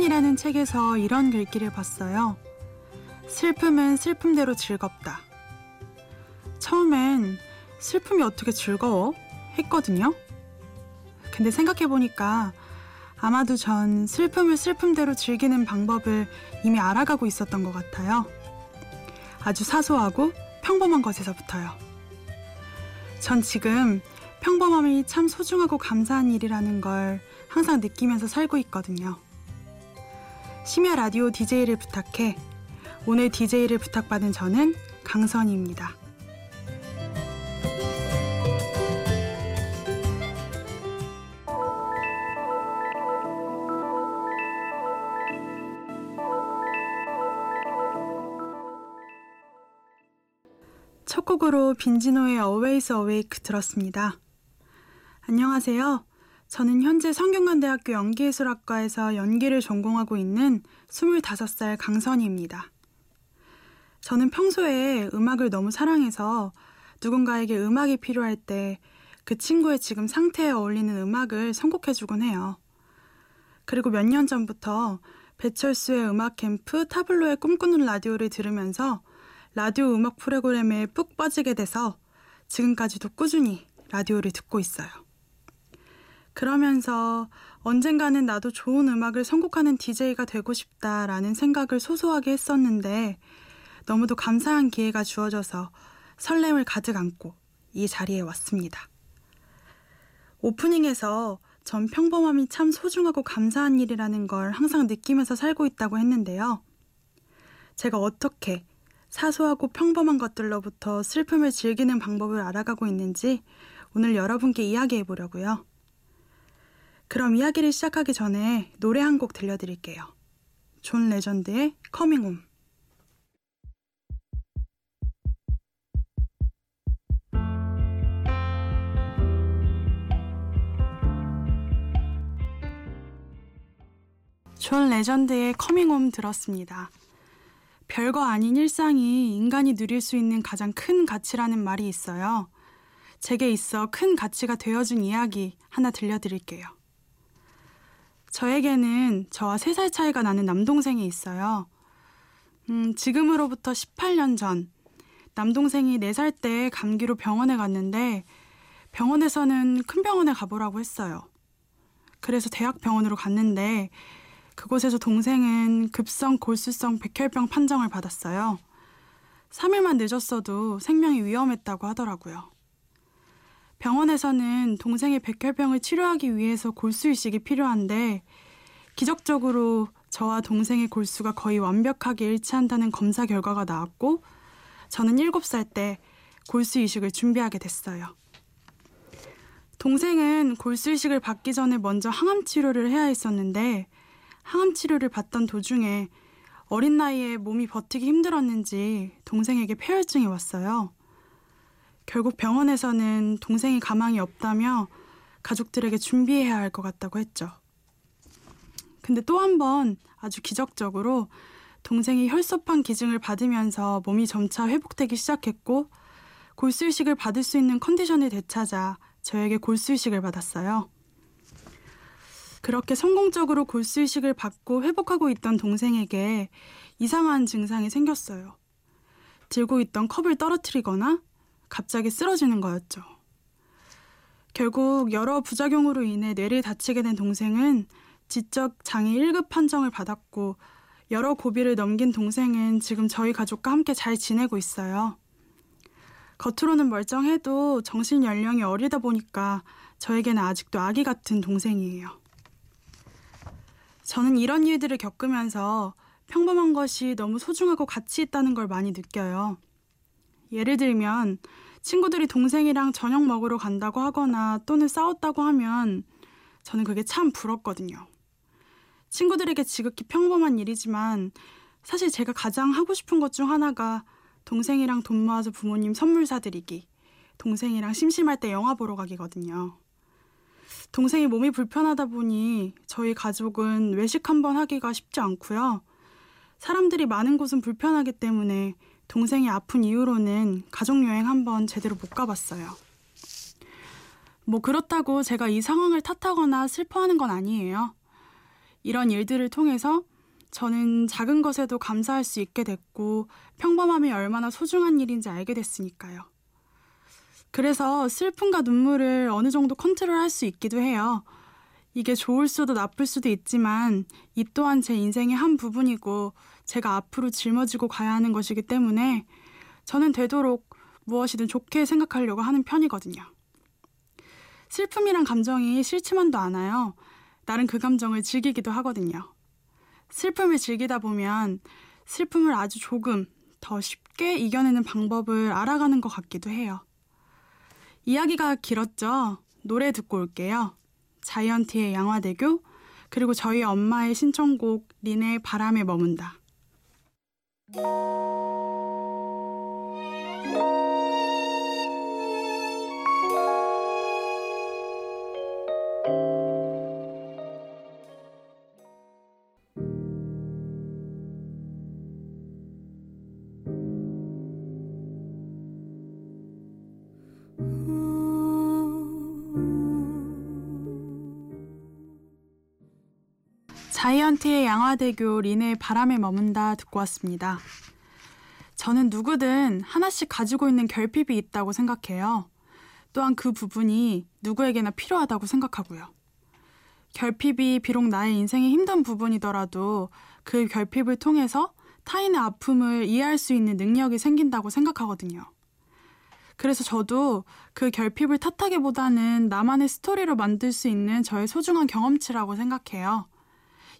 소란이라는 책에서 이런 글귀를 봤어요. 슬픔은 슬픔대로 즐겁다. 처음엔 슬픔이 어떻게 즐거워? 했거든요. 근데 생각해보니까 아마도 전 슬픔을 슬픔대로 즐기는 방법을 이미 알아가고 있었던 것 같아요. 아주 사소하고 평범한 것에서부터요. 전 지금 평범함이 참 소중하고 감사한 일이라는 걸 항상 느끼면서 살고 있거든요. 심야 라디오 DJ를 부탁해. 오늘 DJ를 부탁받은 저는 강선희입니다. 첫 곡으로 빈지노의 Always Awake 들었습니다. 안녕하세요. 저는 현재 성균관대학교 연기예술학과에서 연기를 전공하고 있는 25살 강선희입니다. 저는 평소에 음악을 너무 사랑해서 누군가에게 음악이 필요할 때 그 친구의 지금 상태에 어울리는 음악을 선곡해주곤 해요. 그리고 몇 년 전부터 배철수의 음악 캠프 타블로의 꿈꾸는 라디오를 들으면서 라디오 음악 프로그램에 푹 빠지게 돼서 지금까지도 꾸준히 라디오를 듣고 있어요. 그러면서 언젠가는 나도 좋은 음악을 선곡하는 DJ가 되고 싶다라는 생각을 소소하게 했었는데 너무도 감사한 기회가 주어져서 설렘을 가득 안고 이 자리에 왔습니다. 오프닝에서 전 평범함이 참 소중하고 감사한 일이라는 걸 항상 느끼면서 살고 있다고 했는데요. 제가 어떻게 사소하고 평범한 것들로부터 슬픔을 즐기는 방법을 알아가고 있는지 오늘 여러분께 이야기해 보려고요. 그럼 이야기를 시작하기 전에 노래 한 곡 들려드릴게요. 존 레전드의 Coming Home. 존 레전드의 Coming Home 들었습니다. 별거 아닌 일상이 인간이 누릴 수 있는 가장 큰 가치라는 말이 있어요. 제게 있어 큰 가치가 되어준 이야기 하나 들려드릴게요. 저에게는 저와 3살 차이가 나는 남동생이 있어요. 음, 지금으로부터 18년 전, 남동생이 4살 때 감기로 병원에 갔는데 병원에서는 큰 병원에 가보라고 했어요. 그래서 대학병원으로 갔는데 그곳에서 동생은 급성 골수성 백혈병 판정을 받았어요. 3일만 늦었어도 생명이 위험했다고 하더라고요. 병원에서는 동생의 백혈병을 치료하기 위해서 골수 이식이 필요한데 기적적으로 저와 동생의 골수가 거의 완벽하게 일치한다는 검사 결과가 나왔고 저는 7살 때 골수 이식을 준비하게 됐어요. 동생은 골수 이식을 받기 전에 먼저 항암 치료를 해야 했었는데 항암 치료를 받던 도중에 어린 나이에 몸이 버티기 힘들었는지 동생에게 폐혈증이 왔어요. 결국 병원에서는 동생이 가망이 없다며 가족들에게 준비해야 할 것 같다고 했죠. 근데 또 한 번 아주 기적적으로 동생이 혈소판 기증을 받으면서 몸이 점차 회복되기 시작했고 골수 이식을 받을 수 있는 컨디션을 되찾아 저에게 골수 이식을 받았어요. 그렇게 성공적으로 골수 이식을 받고 회복하고 있던 동생에게 이상한 증상이 생겼어요. 들고 있던 컵을 떨어뜨리거나 갑자기 쓰러지는 거였죠. 결국 여러 부작용으로 인해 뇌를 다치게 된 동생은 지적 장애 1급 판정을 받았고 여러 고비를 넘긴 동생은 지금 저희 가족과 함께 잘 지내고 있어요. 겉으로는 멀쩡해도 정신 연령이 어리다 보니까 저에게는 아직도 아기 같은 동생이에요. 저는 이런 일들을 겪으면서 평범한 것이 너무 소중하고 가치 있다는 걸 많이 느껴요. 예를 들면 친구들이 동생이랑 저녁 먹으러 간다고 하거나 또는 싸웠다고 하면 저는 그게 참 부럽거든요. 친구들에게 지극히 평범한 일이지만 사실 제가 가장 하고 싶은 것 중 하나가 동생이랑 돈 모아서 부모님 선물 사드리기, 동생이랑 심심할 때 영화 보러 가기거든요. 동생이 몸이 불편하다 보니 저희 가족은 외식 한번 하기가 쉽지 않고요. 사람들이 많은 곳은 불편하기 때문에 동생이 아픈 이후로는 가족여행 한번 제대로 못 가봤어요. 뭐 그렇다고 제가 이 상황을 탓하거나 슬퍼하는 건 아니에요. 이런 일들을 통해서 저는 작은 것에도 감사할 수 있게 됐고 평범함이 얼마나 소중한 일인지 알게 됐으니까요. 그래서 슬픔과 눈물을 어느 정도 컨트롤할 수 있기도 해요. 이게 좋을 수도 나쁠 수도 있지만 이 또한 제 인생의 한 부분이고 제가 앞으로 짊어지고 가야 하는 것이기 때문에 저는 되도록 무엇이든 좋게 생각하려고 하는 편이거든요. 슬픔이란 감정이 싫지만도 않아요. 나는 그 감정을 즐기기도 하거든요. 슬픔을 즐기다 보면 슬픔을 아주 조금 더 쉽게 이겨내는 방법을 알아가는 것 같기도 해요. 이야기가 길었죠? 노래 듣고 올게요. 자이언티의 양화대교, 그리고 저희 엄마의 신청곡 린의 바람에 머문다. Música 자이언티의 양화대교 린의 바람에 머문다 듣고 왔습니다. 저는 누구든 하나씩 가지고 있는 결핍이 있다고 생각해요. 또한 그 부분이 누구에게나 필요하다고 생각하고요. 결핍이 비록 나의 인생의 힘든 부분이더라도 그 결핍을 통해서 타인의 아픔을 이해할 수 있는 능력이 생긴다고 생각하거든요. 그래서 저도 그 결핍을 탓하기보다는 나만의 스토리로 만들 수 있는 저의 소중한 경험치라고 생각해요.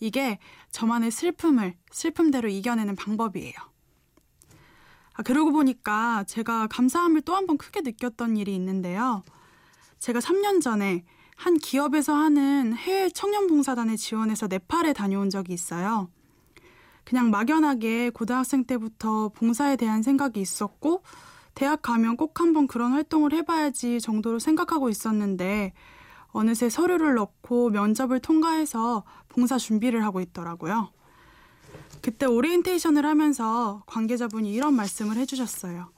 이게 저만의 슬픔을 슬픔대로 이겨내는 방법이에요. 아, 그러고 보니까 제가 감사함을 또 한 번 크게 느꼈던 일이 있는데요. 제가 3년 전에 한 기업에서 하는 해외 청년봉사단에 지원해서 네팔에 다녀온 적이 있어요. 그냥 막연하게 고등학생 때부터 봉사에 대한 생각이 있었고, 대학 가면 꼭 한번 그런 활동을 해봐야지 정도로 생각하고 있었는데, 어느새 서류를 넣고 면접을 통과해서 봉사 준비를 하고 있더라고요. 그때 오리엔테이션을 하면서 관계자분이 이런 말씀을 해주셨어요.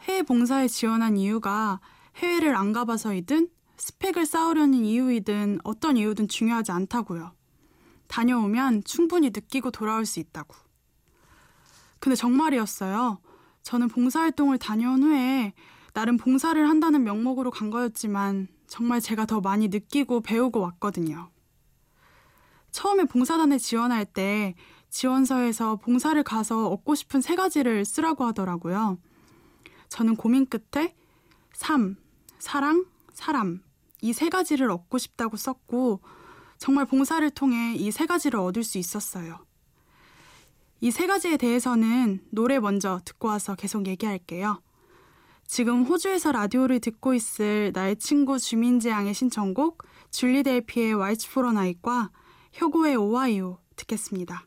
해외 봉사에 지원한 이유가 해외를 안 가봐서이든 스펙을 쌓으려는 이유이든 어떤 이유든 중요하지 않다고요. 다녀오면 충분히 느끼고 돌아올 수 있다고. 근데 정말이었어요. 저는 봉사활동을 다녀온 후에 나름 봉사를 한다는 명목으로 간 거였지만 정말 제가 더 많이 느끼고 배우고 왔거든요. 처음에 봉사단에 지원할 때 지원서에서 봉사를 가서 얻고 싶은 세 가지를 쓰라고 하더라고요. 저는 고민 끝에 삶, 사랑, 사람 이 세 가지를 얻고 싶다고 썼고 정말 봉사를 통해 이 세 가지를 얻을 수 있었어요. 이 세 가지에 대해서는 노래 먼저 듣고 와서 계속 얘기할게요. 지금 호주에서 라디오를 듣고 있을 나의 친구 주민재 양의 신청곡 줄리 델피의 와이츠 포러 나잇과 효고의 오와이오 듣겠습니다.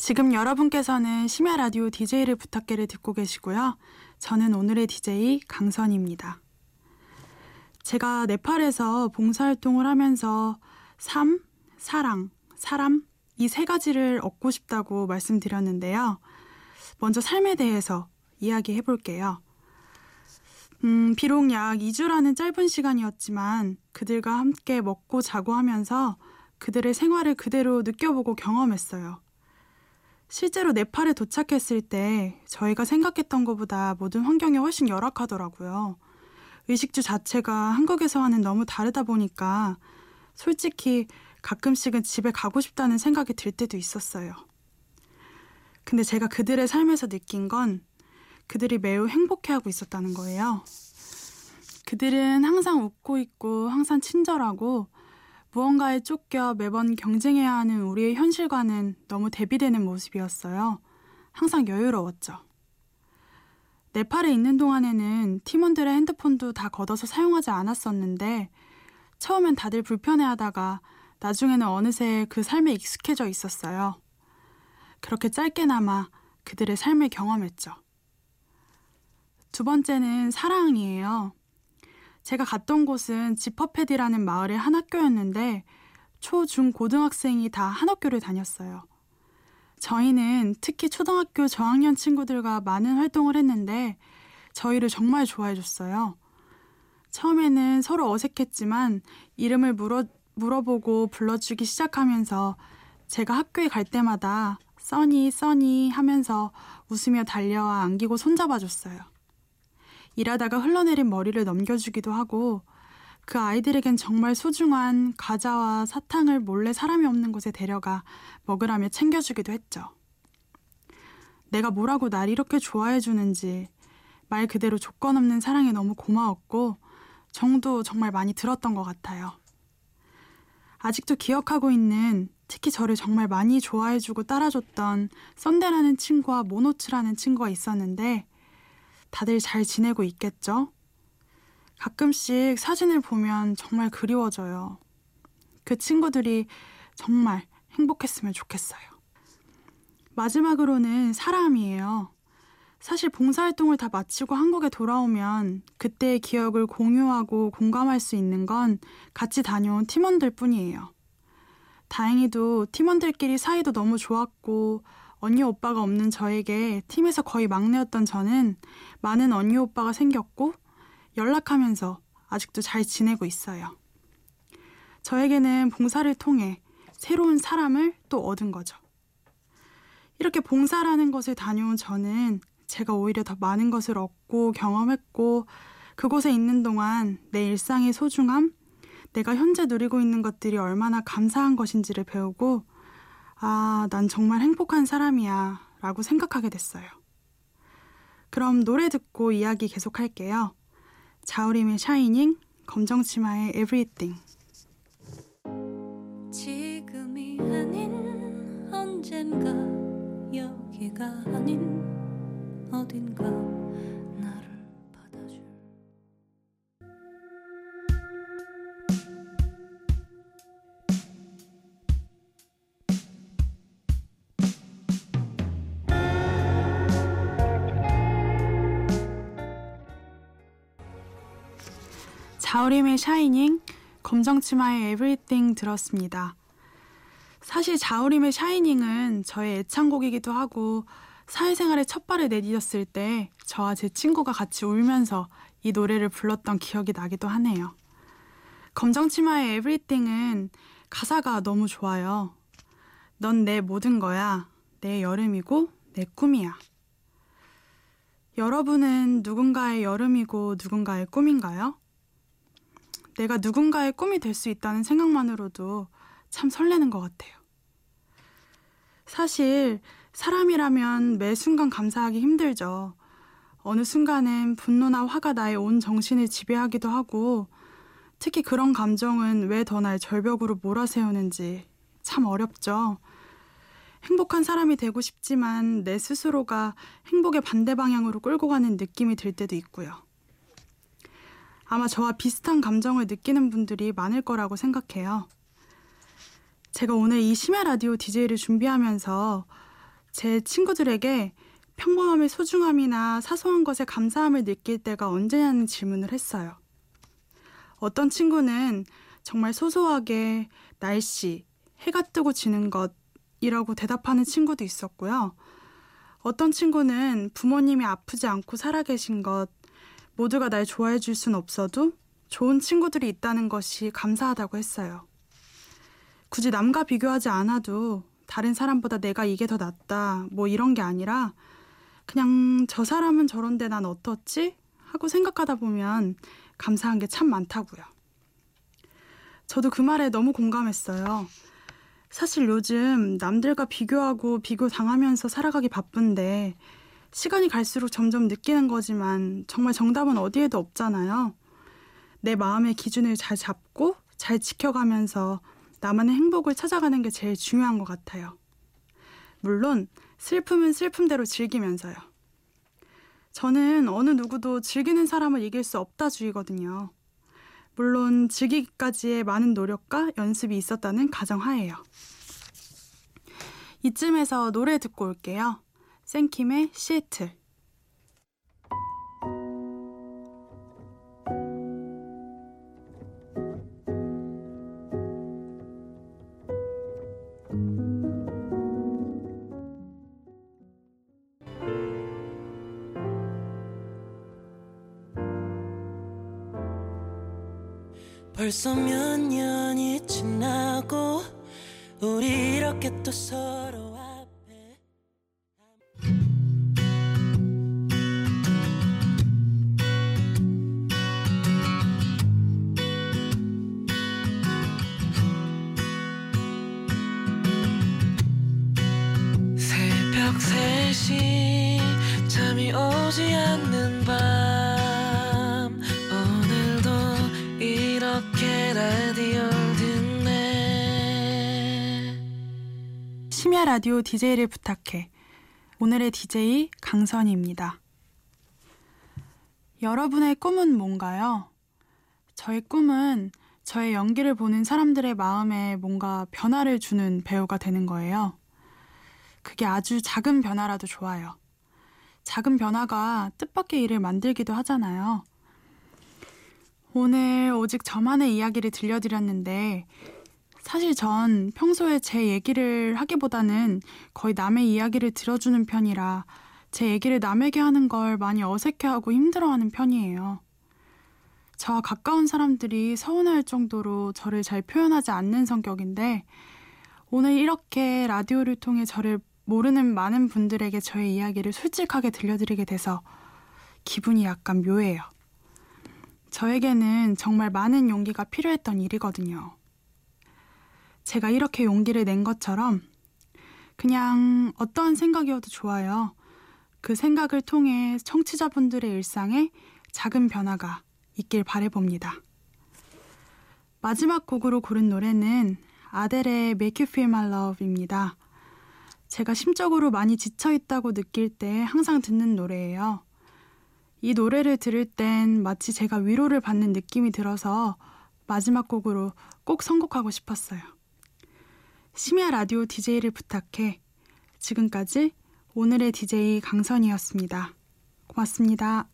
지금 여러분께서는 심야 라디오 DJ를 부탁해를 듣고 계시고요. 저는 오늘의 DJ 강선입니다. 제가 네팔에서 봉사활동을 하면서 삶, 사랑, 사람 이 세 가지를 얻고 싶다고 말씀드렸는데요. 먼저 삶에 대해서 이야기해 볼게요. 음, 비록 약 2주라는 짧은 시간이었지만 그들과 함께 먹고 자고 하면서 그들의 생활을 그대로 느껴보고 경험했어요. 실제로 네팔에 도착했을 때 저희가 생각했던 것보다 모든 환경이 훨씬 열악하더라고요. 의식주 자체가 한국에서와는 너무 다르다 보니까 솔직히 가끔씩은 집에 가고 싶다는 생각이 들 때도 있었어요. 근데 제가 그들의 삶에서 느낀 건 그들이 매우 행복해하고 있었다는 거예요. 그들은 항상 웃고 있고 항상 친절하고 무언가에 쫓겨 매번 경쟁해야 하는 우리의 현실과는 너무 대비되는 모습이었어요. 항상 여유로웠죠. 네팔에 있는 동안에는 팀원들의 핸드폰도 다 걷어서 사용하지 않았었는데 처음엔 다들 불편해하다가 나중에는 어느새 그 삶에 익숙해져 있었어요. 그렇게 짧게나마 그들의 삶을 경험했죠. 두 번째는 사랑이에요. 제가 갔던 곳은 지퍼패디라는 마을의 한 학교였는데 초, 중, 고등학생이 다 한 학교를 다녔어요. 저희는 특히 초등학교 저학년 친구들과 많은 활동을 했는데 저희를 정말 좋아해 줬어요. 처음에는 서로 어색했지만 이름을 물어, 물어보고 불러주기 시작하면서 제가 학교에 갈 때마다 써니, 써니 하면서 웃으며 달려와 안기고 손잡아 줬어요. 일하다가 흘러내린 머리를 넘겨주기도 하고 그 아이들에겐 정말 소중한 과자와 사탕을 몰래 사람이 없는 곳에 데려가 먹으라며 챙겨주기도 했죠. 내가 뭐라고 날 이렇게 좋아해주는지 말 그대로 조건 없는 사랑에 너무 고마웠고 정도 정말 많이 들었던 것 같아요. 아직도 기억하고 있는 특히 저를 정말 많이 좋아해주고 따라줬던 썬데라는 친구와 모노츠라는 친구가 있었는데 다들 잘 지내고 있겠죠? 가끔씩 사진을 보면 정말 그리워져요. 그 친구들이 정말 행복했으면 좋겠어요. 마지막으로는 사람이에요. 사실 봉사활동을 다 마치고 한국에 돌아오면 그때의 기억을 공유하고 공감할 수 있는 건 같이 다녀온 팀원들 뿐이에요. 다행히도 팀원들끼리 사이도 너무 좋았고 언니 오빠가 없는 저에게 팀에서 거의 막내였던 저는 많은 언니 오빠가 생겼고 연락하면서 아직도 잘 지내고 있어요. 저에게는 봉사를 통해 새로운 사람을 또 얻은 거죠. 이렇게 봉사라는 것을 다녀온 저는 제가 오히려 더 많은 것을 얻고 경험했고 그곳에 있는 동안 내 일상의 소중함, 내가 현재 누리고 있는 것들이 얼마나 감사한 것인지를 배우고 아, 난 정말 행복한 사람이야 라고 생각하게 됐어요. 그럼 노래 듣고 이야기 계속할게요. 자우림의 샤이닝, 검정 치마의 Everything. 지금이 아닌 언젠가 여기가 아닌 어딘가 자우림의 샤이닝, 검정치마의 Everything 들었습니다. 사실 자우림의 샤이닝은 저의 애창곡이기도 하고 사회생활에 첫 발을 내디뎠을 때 저와 제 친구가 같이 울면서 이 노래를 불렀던 기억이 나기도 하네요. 검정치마의 Everything은 가사가 너무 좋아요. 넌 내 모든 거야. 내 여름이고 내 꿈이야. 여러분은 누군가의 여름이고 누군가의 꿈인가요? 내가 누군가의 꿈이 될 수 있다는 생각만으로도 참 설레는 것 같아요. 사실 사람이라면 매 순간 감사하기 힘들죠. 어느 순간엔 분노나 화가 나의 온 정신을 지배하기도 하고 특히 그런 감정은 왜 더 날 절벽으로 몰아세우는지 참 어렵죠. 행복한 사람이 되고 싶지만 내 스스로가 행복의 반대 방향으로 끌고 가는 느낌이 들 때도 있고요. 아마 저와 비슷한 감정을 느끼는 분들이 많을 거라고 생각해요. 제가 오늘 이 심야 라디오 DJ를 준비하면서 제 친구들에게 평범함의 소중함이나 사소한 것에 감사함을 느낄 때가 언제냐는 질문을 했어요. 어떤 친구는 정말 소소하게 날씨, 해가 뜨고 지는 것이라고 대답하는 친구도 있었고요. 어떤 친구는 부모님이 아프지 않고 살아계신 것, 모두가 날 좋아해 줄 순 없어도 좋은 친구들이 있다는 것이 감사하다고 했어요. 굳이 남과 비교하지 않아도 다른 사람보다 내가 이게 더 낫다, 뭐 이런 게 아니라 그냥 저 사람은 저런데 난 어떻지? 하고 생각하다 보면 감사한 게 참 많다고요. 저도 그 말에 너무 공감했어요. 사실 요즘 남들과 비교하고 비교 당하면서 살아가기 바쁜데 시간이 갈수록 점점 느끼는 거지만 정말 정답은 어디에도 없잖아요. 내 마음의 기준을 잘 잡고 잘 지켜가면서 나만의 행복을 찾아가는 게 제일 중요한 것 같아요. 물론 슬픔은 슬픔대로 즐기면서요. 저는 어느 누구도 즐기는 사람을 이길 수 없다 주의거든요. 물론 즐기기까지의 많은 노력과 연습이 있었다는 가정하에요. 이쯤에서 노래 듣고 올게요. 생킴의 시애틀. 벌써 몇 년이 지나고 우리 이렇게 또 서로 라디오 DJ를 부탁해. 오늘의 DJ 강선희입니다. 여러분의 꿈은 뭔가요? 저의 꿈은 저의 연기를 보는 사람들의 마음에 뭔가 변화를 주는 배우가 되는 거예요. 그게 아주 작은 변화라도 좋아요. 작은 변화가 뜻밖의 일을 만들기도 하잖아요. 오늘 오직 저만의 이야기를 들려드렸는데 사실 전 평소에 제 얘기를 하기보다는 거의 남의 이야기를 들어주는 편이라 제 얘기를 남에게 하는 걸 많이 어색해하고 힘들어하는 편이에요. 저와 가까운 사람들이 서운할 정도로 저를 잘 표현하지 않는 성격인데 오늘 이렇게 라디오를 통해 저를 모르는 많은 분들에게 저의 이야기를 솔직하게 들려드리게 돼서 기분이 약간 묘해요. 저에게는 정말 많은 용기가 필요했던 일이거든요. 제가 이렇게 용기를 낸 것처럼 그냥 어떠한 생각이어도 좋아요. 그 생각을 통해 청취자분들의 일상에 작은 변화가 있길 바래봅니다. 마지막 곡으로 고른 노래는 아델의 Make You Feel My Love입니다. 제가 심적으로 많이 지쳐있다고 느낄 때 항상 듣는 노래예요. 이 노래를 들을 땐 마치 제가 위로를 받는 느낌이 들어서 마지막 곡으로 꼭 선곡하고 싶었어요. 심야 라디오 DJ를 부탁해. 지금까지 오늘의 DJ 강선이었습니다. 고맙습니다.